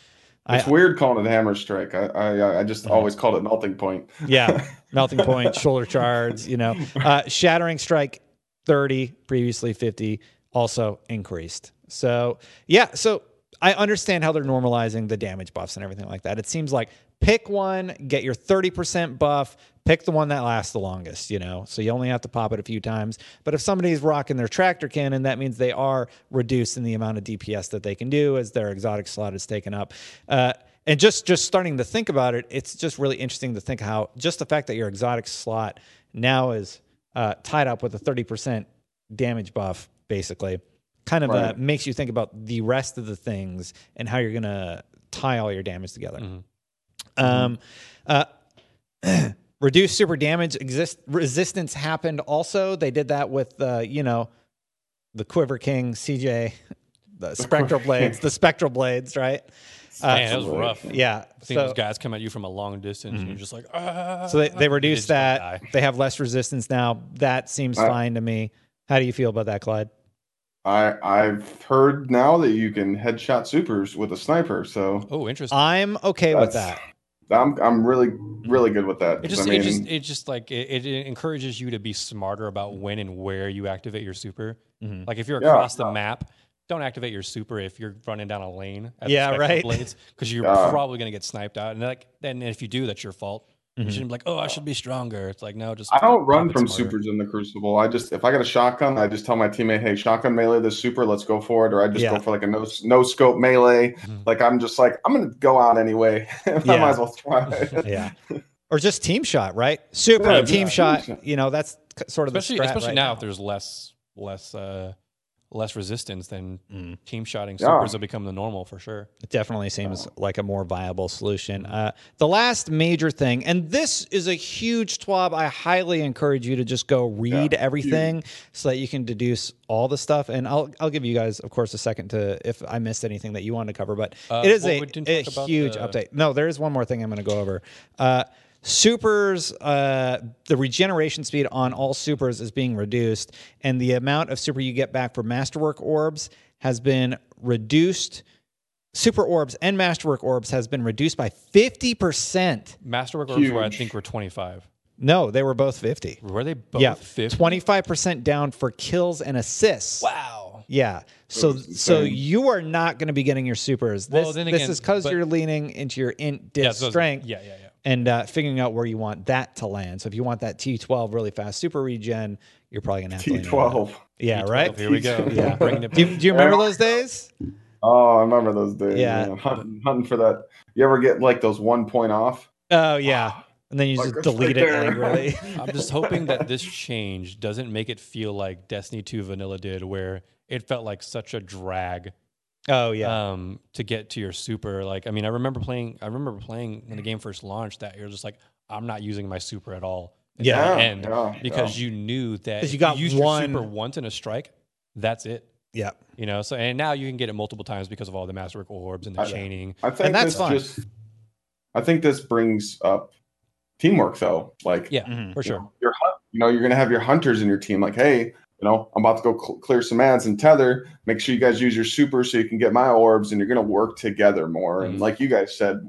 it's weird calling it hammer strike. I I, I just Mm-hmm. always called it melting point. Yeah, melting point, shoulder charge, you know. Uh, shattering strike 30, previously 50, also increased. So, yeah, so I understand how they're normalizing the damage buffs and everything like that. It seems like pick one, get your 30% buff, pick the one that lasts the longest, you know. So you only have to pop it a few times. But if somebody's rocking their tractor cannon, that means they are reducing the amount of DPS that they can do as their exotic slot is taken up. Uh, and just just starting to think about it, it's just really interesting to think how just the fact that your exotic slot now is uh, tied up with a 30% damage buff, basically, kind of uh, makes you think about the rest of the things and how you're going to tie all your damage together. Um, uh, reduced super damage exist resistance happened also. They did that with uh, you know the Quiver King CJ, the Spectral Blades, the Spectral Blades, right? Uh, Man, it was rough. yeah. Seeing So, those guys come at you from a long distance, and you're just like, ah. so they, they reduced just that. They have less resistance now. That seems Uh, fine to me. How do you feel about that, Clyde? I I've heard now that you can headshot supers with a sniper, so Oh, interesting. I'm okay with that. I'm I'm really really good with that. It 'cause just, I mean, it just, it just like it, it encourages you to be smarter about when and where you activate your super. Mhm. Like if you're Yeah. across the map, don't activate your super if you're running down a lane. At Yeah, right. Because you're Yeah. probably gonna get sniped out, and like then if you do, that's your fault. Mhm. You shouldn't be like, oh, I should be stronger. It's like no, just I don't run from smarter. supers in the Crucible. I just if I got a shotgun, I just tell my teammate, "Hey, shotgun melee this super, let's go for it." Or I just Yeah. go for like a no no scope melee. Mhm. Like I'm just like I'm gonna go out anyway. I Yeah. might as well try. Yeah. Or just team shot, right? Super Yeah, team yeah. shot. Team shot. You know, that's sort of especially the strat especially right now, if there's less less uh less resistance, then Mm. team shotting Yeah. supers will become the normal for sure. It definitely seems like a more viable solution. Uh, the last major thing, and this is a huge twab. I highly encourage you to just go read Yeah, everything so that you can deduce all the stuff. And I'll I'll give you guys, of course, a second to if I missed anything that you wanted to cover. But Uh, it is well, a, a huge the- update. No, there is one more thing I'm going to go over. Uh, supers, uh, the regeneration speed on all supers is being reduced, and the amount of super you get back for masterwork orbs has been reduced. Super orbs and masterwork orbs has been reduced by 50%. Masterwork orbs were I Huge. think were 25. No, they were both 50. Were they both yeah, 50? 25% down for kills and assists. Wow. Yeah. So so you are not going to be getting your supers. This, Well, then again, this is because you're leaning into your int diff Yeah, so strength Yeah, yeah, yeah. And uh, figuring out where you want that to land. So if you want that T12 really fast super regen, you're probably going to have to lean into that. T12. Yeah, T12, right? Here we go. Yeah. Bringing it Do you, do you remember those days? Oh, I remember those days. Yeah. man. Hunting, hunting for that. You ever get like those one point off? Oh, yeah. And then you Like, just delete right it there. angrily. I'm just hoping that this change doesn't make it feel like Destiny 2 Vanilla did, where it felt like such a drag Oh yeah. um, to get to your super. Like, I mean, I remember playing. I remember playing when the game first launched that you're just like, I'm not using my super at all. until Yeah. the end Yeah, because you knew that 'Cause you if got used one- your super once in a strike. That's it. yeah. You know. So and now you can get it multiple times because of all the masterwork orbs and the I- chaining. I think that's this fine. just I think this brings up teamwork though. Like Yeah, Mhm. for sure. know, your you know, you're gonna have your hunters in your team. Like, hey, you know, I'm about to go cl- clear some ads and tether. Make sure you guys use your super so you can get my orbs, and you're gonna work together more. And Mhm. like you guys said,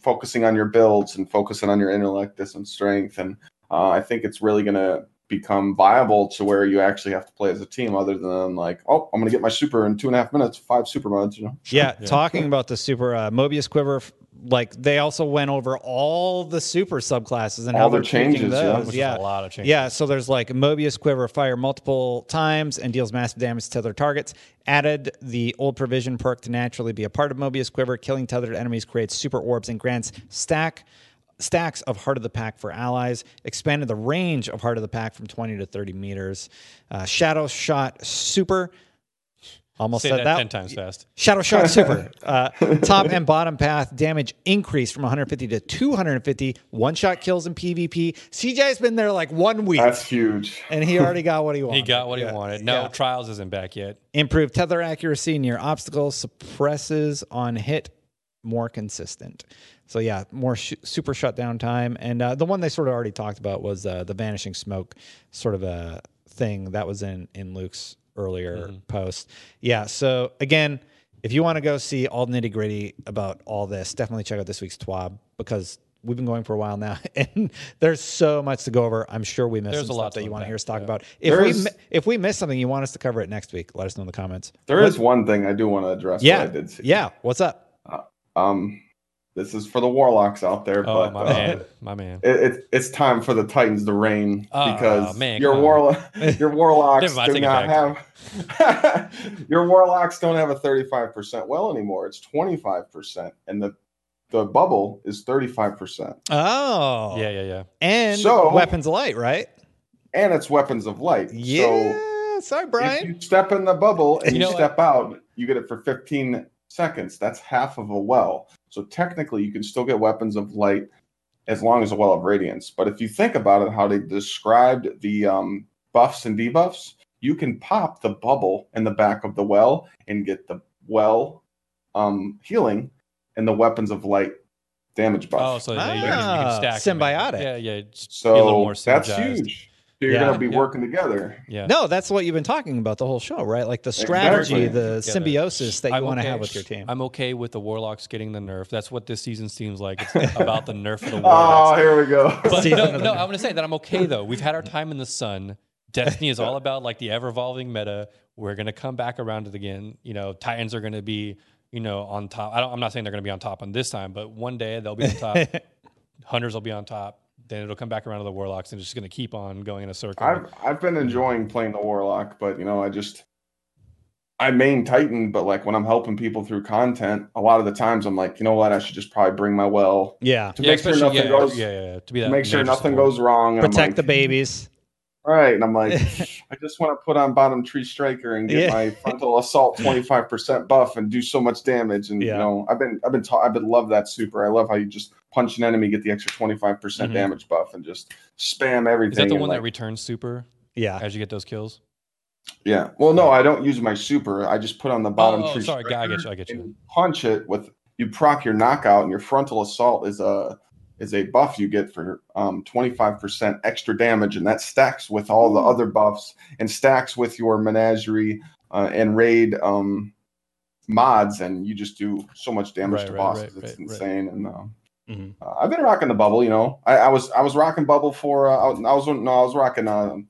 focusing on your builds and focusing on your intellect, intellectus and strength. And uh, I think it's really gonna become viable to where you actually have to play as a team, other than like, oh, I'm gonna get my super in two and a half minutes, five super mods. You know, Yeah, Yeah. talking about the super uh, Mobius quiver, f- like they also went over all the super subclasses and how All the they're tweaking changes, yeah. those. Which Yeah, is a lot of change. Yeah, so there's like Mobius Quiver fire multiple times and deals massive damage to their targets. Added the old provision perk to naturally be a part of Mobius Quiver. Killing tethered enemies creates super orbs and grants stack stacks of Heart of the Pack for allies. Expanded the range of Heart of the Pack from 20 to 30 meters. Uh, Shadow Shot Super. Almost Say said that, that, ten times fast. Shadow Shot Super. Uh, top and bottom path damage increase from 150 to 250. One shot kills in PvP. CJ's been there like one week that's huge. and he already got what he wanted. He got what Yeah. he wanted. No, Yeah. trials isn't back yet. Improved tether accuracy near obstacles, suppresses on hit, more consistent. So yeah, more sh- super shutdown time, and uh, the one they sort of already talked about was uh, the vanishing smoke, sort of a thing that was in in Luke's earlier post. Yeah. So again, if you want to go see all the nitty gritty about all this, definitely check out this week's TWAB because. We've been going for a while now, and there's so much to go over. I'm sure we missed There's some a lot stuff that you want to hear us talk yeah. about. If There we is- if we miss something, you want us to cover it next week. Let us know in the comments. There is one thing I do want to address. that Yeah, I did see. yeah. What's up? Um, this is for the warlocks out there, Oh but my uh, man, my man. it, it, it's time for the Titans to reign Ah, because man, your come warlock, your warlocks do not have your warlocks don't have a thirty five percent well anymore. It's twenty five percent, and the the bubble is thirty five percent, Oh, Yeah, yeah, yeah. And So- weapons of light, right? and it's weapons of light. So Yeah. Sorry, if Brian. you step in the bubble and You you, know what? step out, you get it for 15 seconds. That's half of a well. So technically, you can still get weapons of light as long as a well of radiance. But if you think about it, how they described the um, buffs and debuffs, you can pop the bubble in the back of the well and get the well um, healing and the weapons of light damage buff. Oh, so yeah, you, can, you Ah, can stack them. symbiotic. Yeah, yeah. just so be a little more that's huge. So you're Yeah. gonna be Yeah. working together. Yeah. no, that's what you've been talking about the whole show, right? Like the strategy, Exactly. the Yeah, symbiosis that you I'm want to okay- have with your team. I'm okay with the warlocks getting the nerf. That's what this season seems like. It's about the nerf of the Oh, warlocks. here we go. but no, no. I'm gonna say that I'm okay though. We've had our time in the sun. Destiny is all about like the ever evolving meta. We're gonna come back around it again. You know, Titans are gonna be, you know, on top. I don't, I'm not saying they're gonna be on top on this time, but one day they'll be on top. Hunters will be on top. Then it'll come back around to the warlocks and it's just gonna keep on going in a circle. I've I've been enjoying playing the warlock, but you know, I just I main Titan, but like when I'm helping people through content, a lot of the times I'm like, you know what, I should just probably bring my well yeah. to yeah, make sure nothing yeah, goes yeah, yeah, yeah, to be to make sure nothing support. goes wrong. Protect like, the babies. Right. And I'm like, I just want to put on bottom tree striker and get Yeah. my frontal assault 25% buff and do so much damage. And Yeah. you know, I've been I've been taught I've been love that super. I love how you just punch an enemy, get the extra 25% Mhm. damage buff and just spam everything. Is that the one like, that returns super Yeah. as you get those kills? Yeah. Well, no, I don't use my super. I just put on the bottom oh, tree. sorry, I get you. I get you. Punch it with you proc your knockout, and your frontal assault is a is a buff you get for um 25% extra damage, and that stacks with all the other buffs and stacks with your menagerie uh, and raid um mods, and you just do so much damage Right, to right, bosses. right, it's insane. And um, Mhm. uh, I've been rocking the bubble. You know, I, I was I was rocking bubble for uh, I was, I was no I was rocking um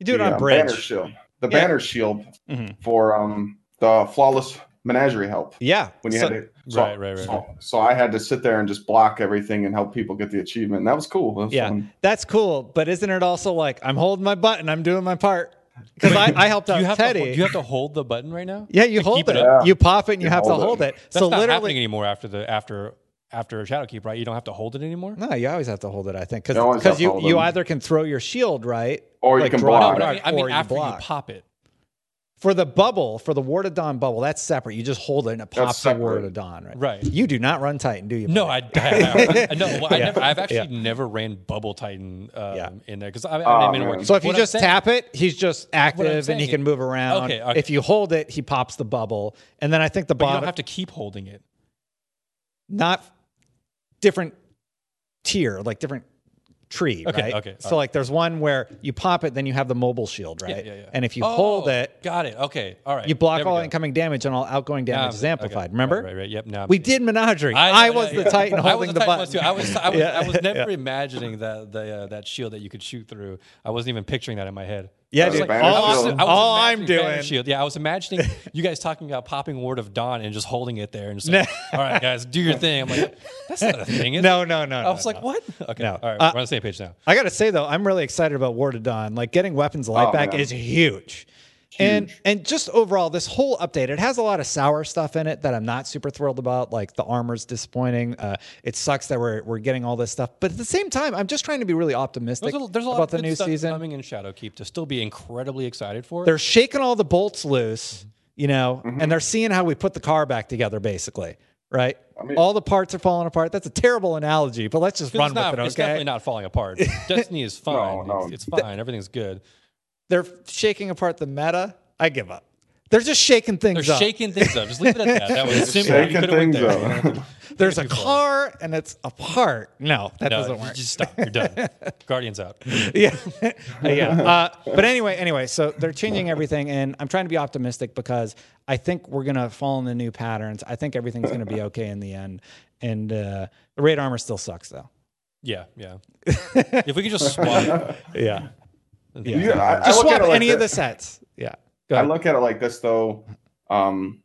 You do it the, on uh, bridge. banner shield the Yeah. banner shield Mhm. for um the flawless menagerie help Yeah. when you So- had to so, Right, right, right, so, so I had to sit there and just block everything and help people get the achievement. And that was cool. That was Yeah. fun. That's cool, but isn't it also like I'm holding my button, I'm doing my part? Because I, I helped out you have Teddy. to you have to hold the button right now? yeah, you to hold it. it up? You pop it and you, You have to hold it. hold it. That's so not literally, happening anymore after the after after Shadowkeep, right? You don't have to hold it anymore. no, you always have to hold it. I think You because have to you you either can throw your shield right, Or you Like can draw- No, but I mean, I mean or you after you pop it. For the bubble, for the Ward of Dawn bubble, that's separate. You just hold it and it pops the Ward separate. of Dawn, right? Right. You do not run Titan, do you? No, buddy? I, I, I, no, well, I Yeah. never, I've actually Yeah. never ran Bubble Titan um, Yeah. in there because I, I Oh, didn't man. work. So if you What I'm just saying- tap it, he's just active and he can move around. Okay, okay. If you hold it, he pops the bubble. And then I think the but you bottom don't have to keep holding it. not different tier, like different tree, Okay, right? okay, So like there's one where you pop it, then you have the mobile shield, right? Yeah, yeah, yeah. And if you Oh, hold it, got it. Okay, all right. you block all go. incoming damage and all outgoing damage is amplified. okay. Remember? Right, right, right. Yep. Now We did menagerie. I- I, was yeah. the Titan I holding was the Titan button. too. I was, I was, Yeah, I was never imagining that the uh, that shield that you could shoot through. I wasn't even picturing that in my head. Yeah, Okay, just- Banner all, Shield. I'm- was all I'm imagining doing. Shield. Yeah, I was imagining you guys talking about popping Ward of Dawn and just holding it there and just like, all right, guys, do your thing. I'm like, that's not a thing. Is No, no, no. I no, was like, no. what? Okay, No. all right, Uh, we're on the same page now. I got to say though, I'm really excited about Ward of Dawn. Like getting weapons light Oh, back man. is huge. And Huge. and just overall, this whole update, it has a lot of sour stuff in it that I'm not super thrilled about. Like the armor's disappointing. Uh, it sucks that we're we're getting all this stuff, but at the same time, I'm just trying to be really optimistic There's a, there's a lot about of the new stuff season. coming in Shadowkeep to still be incredibly excited for. They're shaking all the bolts loose, you know, and they're seeing how we put the car back together, basically. Right? mean- all the parts are falling apart. That's a terrible analogy, but let's just run not, with it, it's okay? definitely not falling apart. Destiny is fine. no. It's, it's fine. Everything's good. They're shaking apart the meta. I give up. They're just shaking things up. They're up. shaking things up. Just leave it at that. That was simple. You Shaking could've went things there. up. There's a car and it's apart. No, that No, doesn't you work. just stop. You're done. Guardians out. yeah, yeah. Uh, but anyway, anyway, so they're changing everything, and I'm trying to be optimistic because I think we're gonna fall into new patterns. I think everything's gonna be okay in the end. And uh, the raid armor still sucks, though. Yeah, yeah. if we could just swap. Yeah, Yeah, I, I just look swap at like any of the sets. Yeah, I look at it like this though. Um,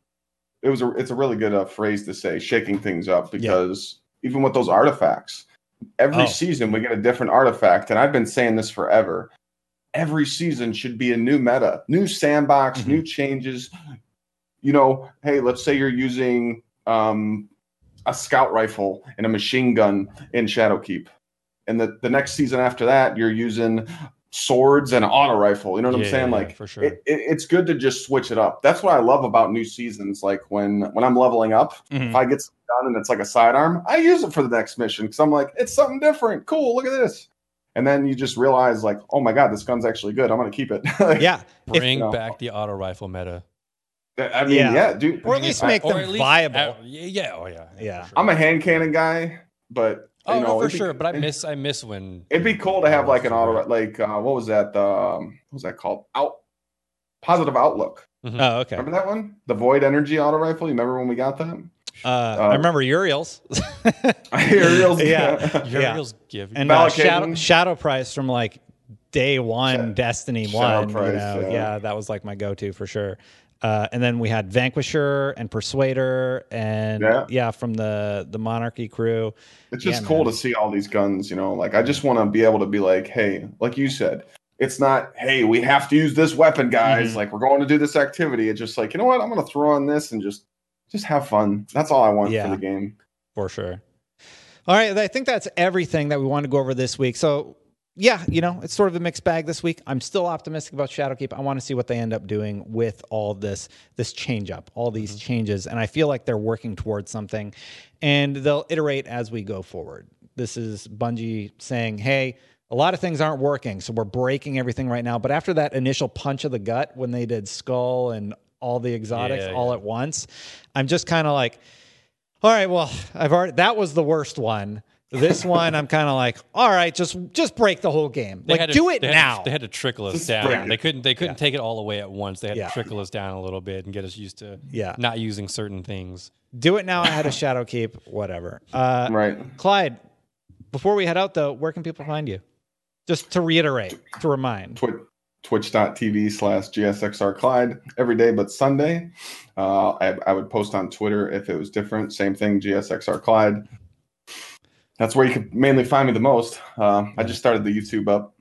it was a it's a really good uh, phrase to say, shaking things up because even with those artifacts, every Oh. season we get a different artifact, and I've been saying this forever. Every season should be a new meta, new sandbox, Mm-hmm. new changes. You know, hey, let's say you're using um, a scout rifle and a machine gun in Shadowkeep, and the the next season after that you're using swords and an auto rifle. You know what Yeah, I'm saying? yeah, like for sure. it, it, it's good to just switch it up. That's what I love about new seasons. Like when when I'm leveling up, Mhm. if I get something done and it's like a sidearm, I use it for the next mission because I'm like, it's something different. Cool, look at this. And then you just realize, like, oh my god, this gun's actually good. I'm gonna keep it. Like, Yeah, If- Bring no. back the auto rifle meta. I mean, Yeah. yeah, dude. Or at least I- make Or them at least- viable. uh, yeah, yeah, oh yeah. Yeah. for sure. I'm a hand cannon guy, but Oh you know, no, for be- sure. But I miss I miss when It'd be cool to have like an Auto auto, like uh, what was that? Um, what was that called? Out, positive outlook. Oh, okay. Remember that one? The void energy auto rifle. You remember when we got that? Uh, I remember Uriel's. Uriel's, Yeah. Uriel's Gift. and uh, Shadow, Shadow Price from like day one, Sha- Destiny Shadow one. Price, you know, yeah. yeah. that was like my go-to for sure. Uh, and then we had Vanquisher and Persuader, and yeah, Yeah. from the the Monarchy crew. It's just Yeah, cool man. to see all these guns. You know, like I just want to be able to be like, hey, like you said, it's not, hey, we have to use this weapon, guys. Mhm. Like we're going to do this activity. It's just like, you know what? I'm going to throw on this and just, just have fun. That's all I want Yeah. for the game. For sure. All right, I think that's everything that we want to go over this week. So, yeah, you know, it's sort of a mixed bag this week. I'm still optimistic about Shadowkeep. I want to see what they end up doing with all this this change up, all these mm-hmm. changes, and I feel like they're working towards something, and they'll iterate as we go forward. This is Bungie saying, "Hey." A lot of things aren't working, so we're breaking everything right now. But after that initial punch of the gut when they did Skull and all the exotics Yeah, all yeah. at once, I'm just kind of like, all right, well, I've already that was the worst one. This one, I'm kind of like, all right, just just break the whole game. They like, to- do it they had to- now. they had to trickle us Just down. They couldn't. They couldn't take it all away at once. They had Yeah. to trickle us down a little bit and get us used to Yeah. not using certain things. do it now. I had a Shadowkeep, whatever. Uh, Right. Clyde, before we head out though, where can people find you? Just to reiterate, to remind. Twitch, twitch.tv slash GSXR Clyde every day but Sunday. Uh, I, I would post on Twitter if it was different. Same thing, GSXR Clyde. That's where you could mainly find me the most. Uh, I just started the YouTube up,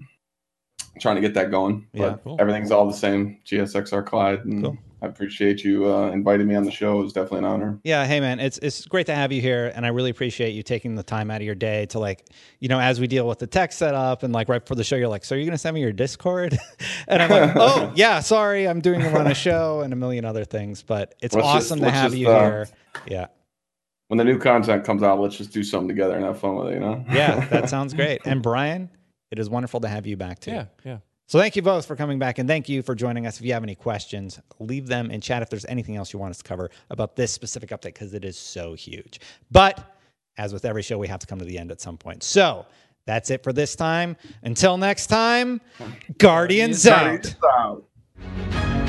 trying to get that going. But Yeah, cool. everything's all the same. GSXR Clyde. And Cool. I appreciate you uh, inviting me on the show. It was definitely an honor. Yeah, hey man, it's it's great to have you here, and I really appreciate you taking the time out of your day to like, you know, as we deal with the tech setup and like right before the show, you're like, so are you gonna send me your Discord? and I'm like, oh yeah, sorry, I'm doing a run a show and a million other things, but it's Let's awesome just- to have just, you uh, here. Yeah, When the new content comes out, let's just do something together and have fun with it. You know? yeah, that sounds great. And Brian, it is wonderful to have you back too. Yeah, yeah. So thank you both for coming back and thank you for joining us. If you have any questions, leave them in chat if there's anything else you want us to cover about this specific update because it is so huge. But as with every show, we have to come to the end at some point. So that's it for this time. Until next time, Guardians out. Out.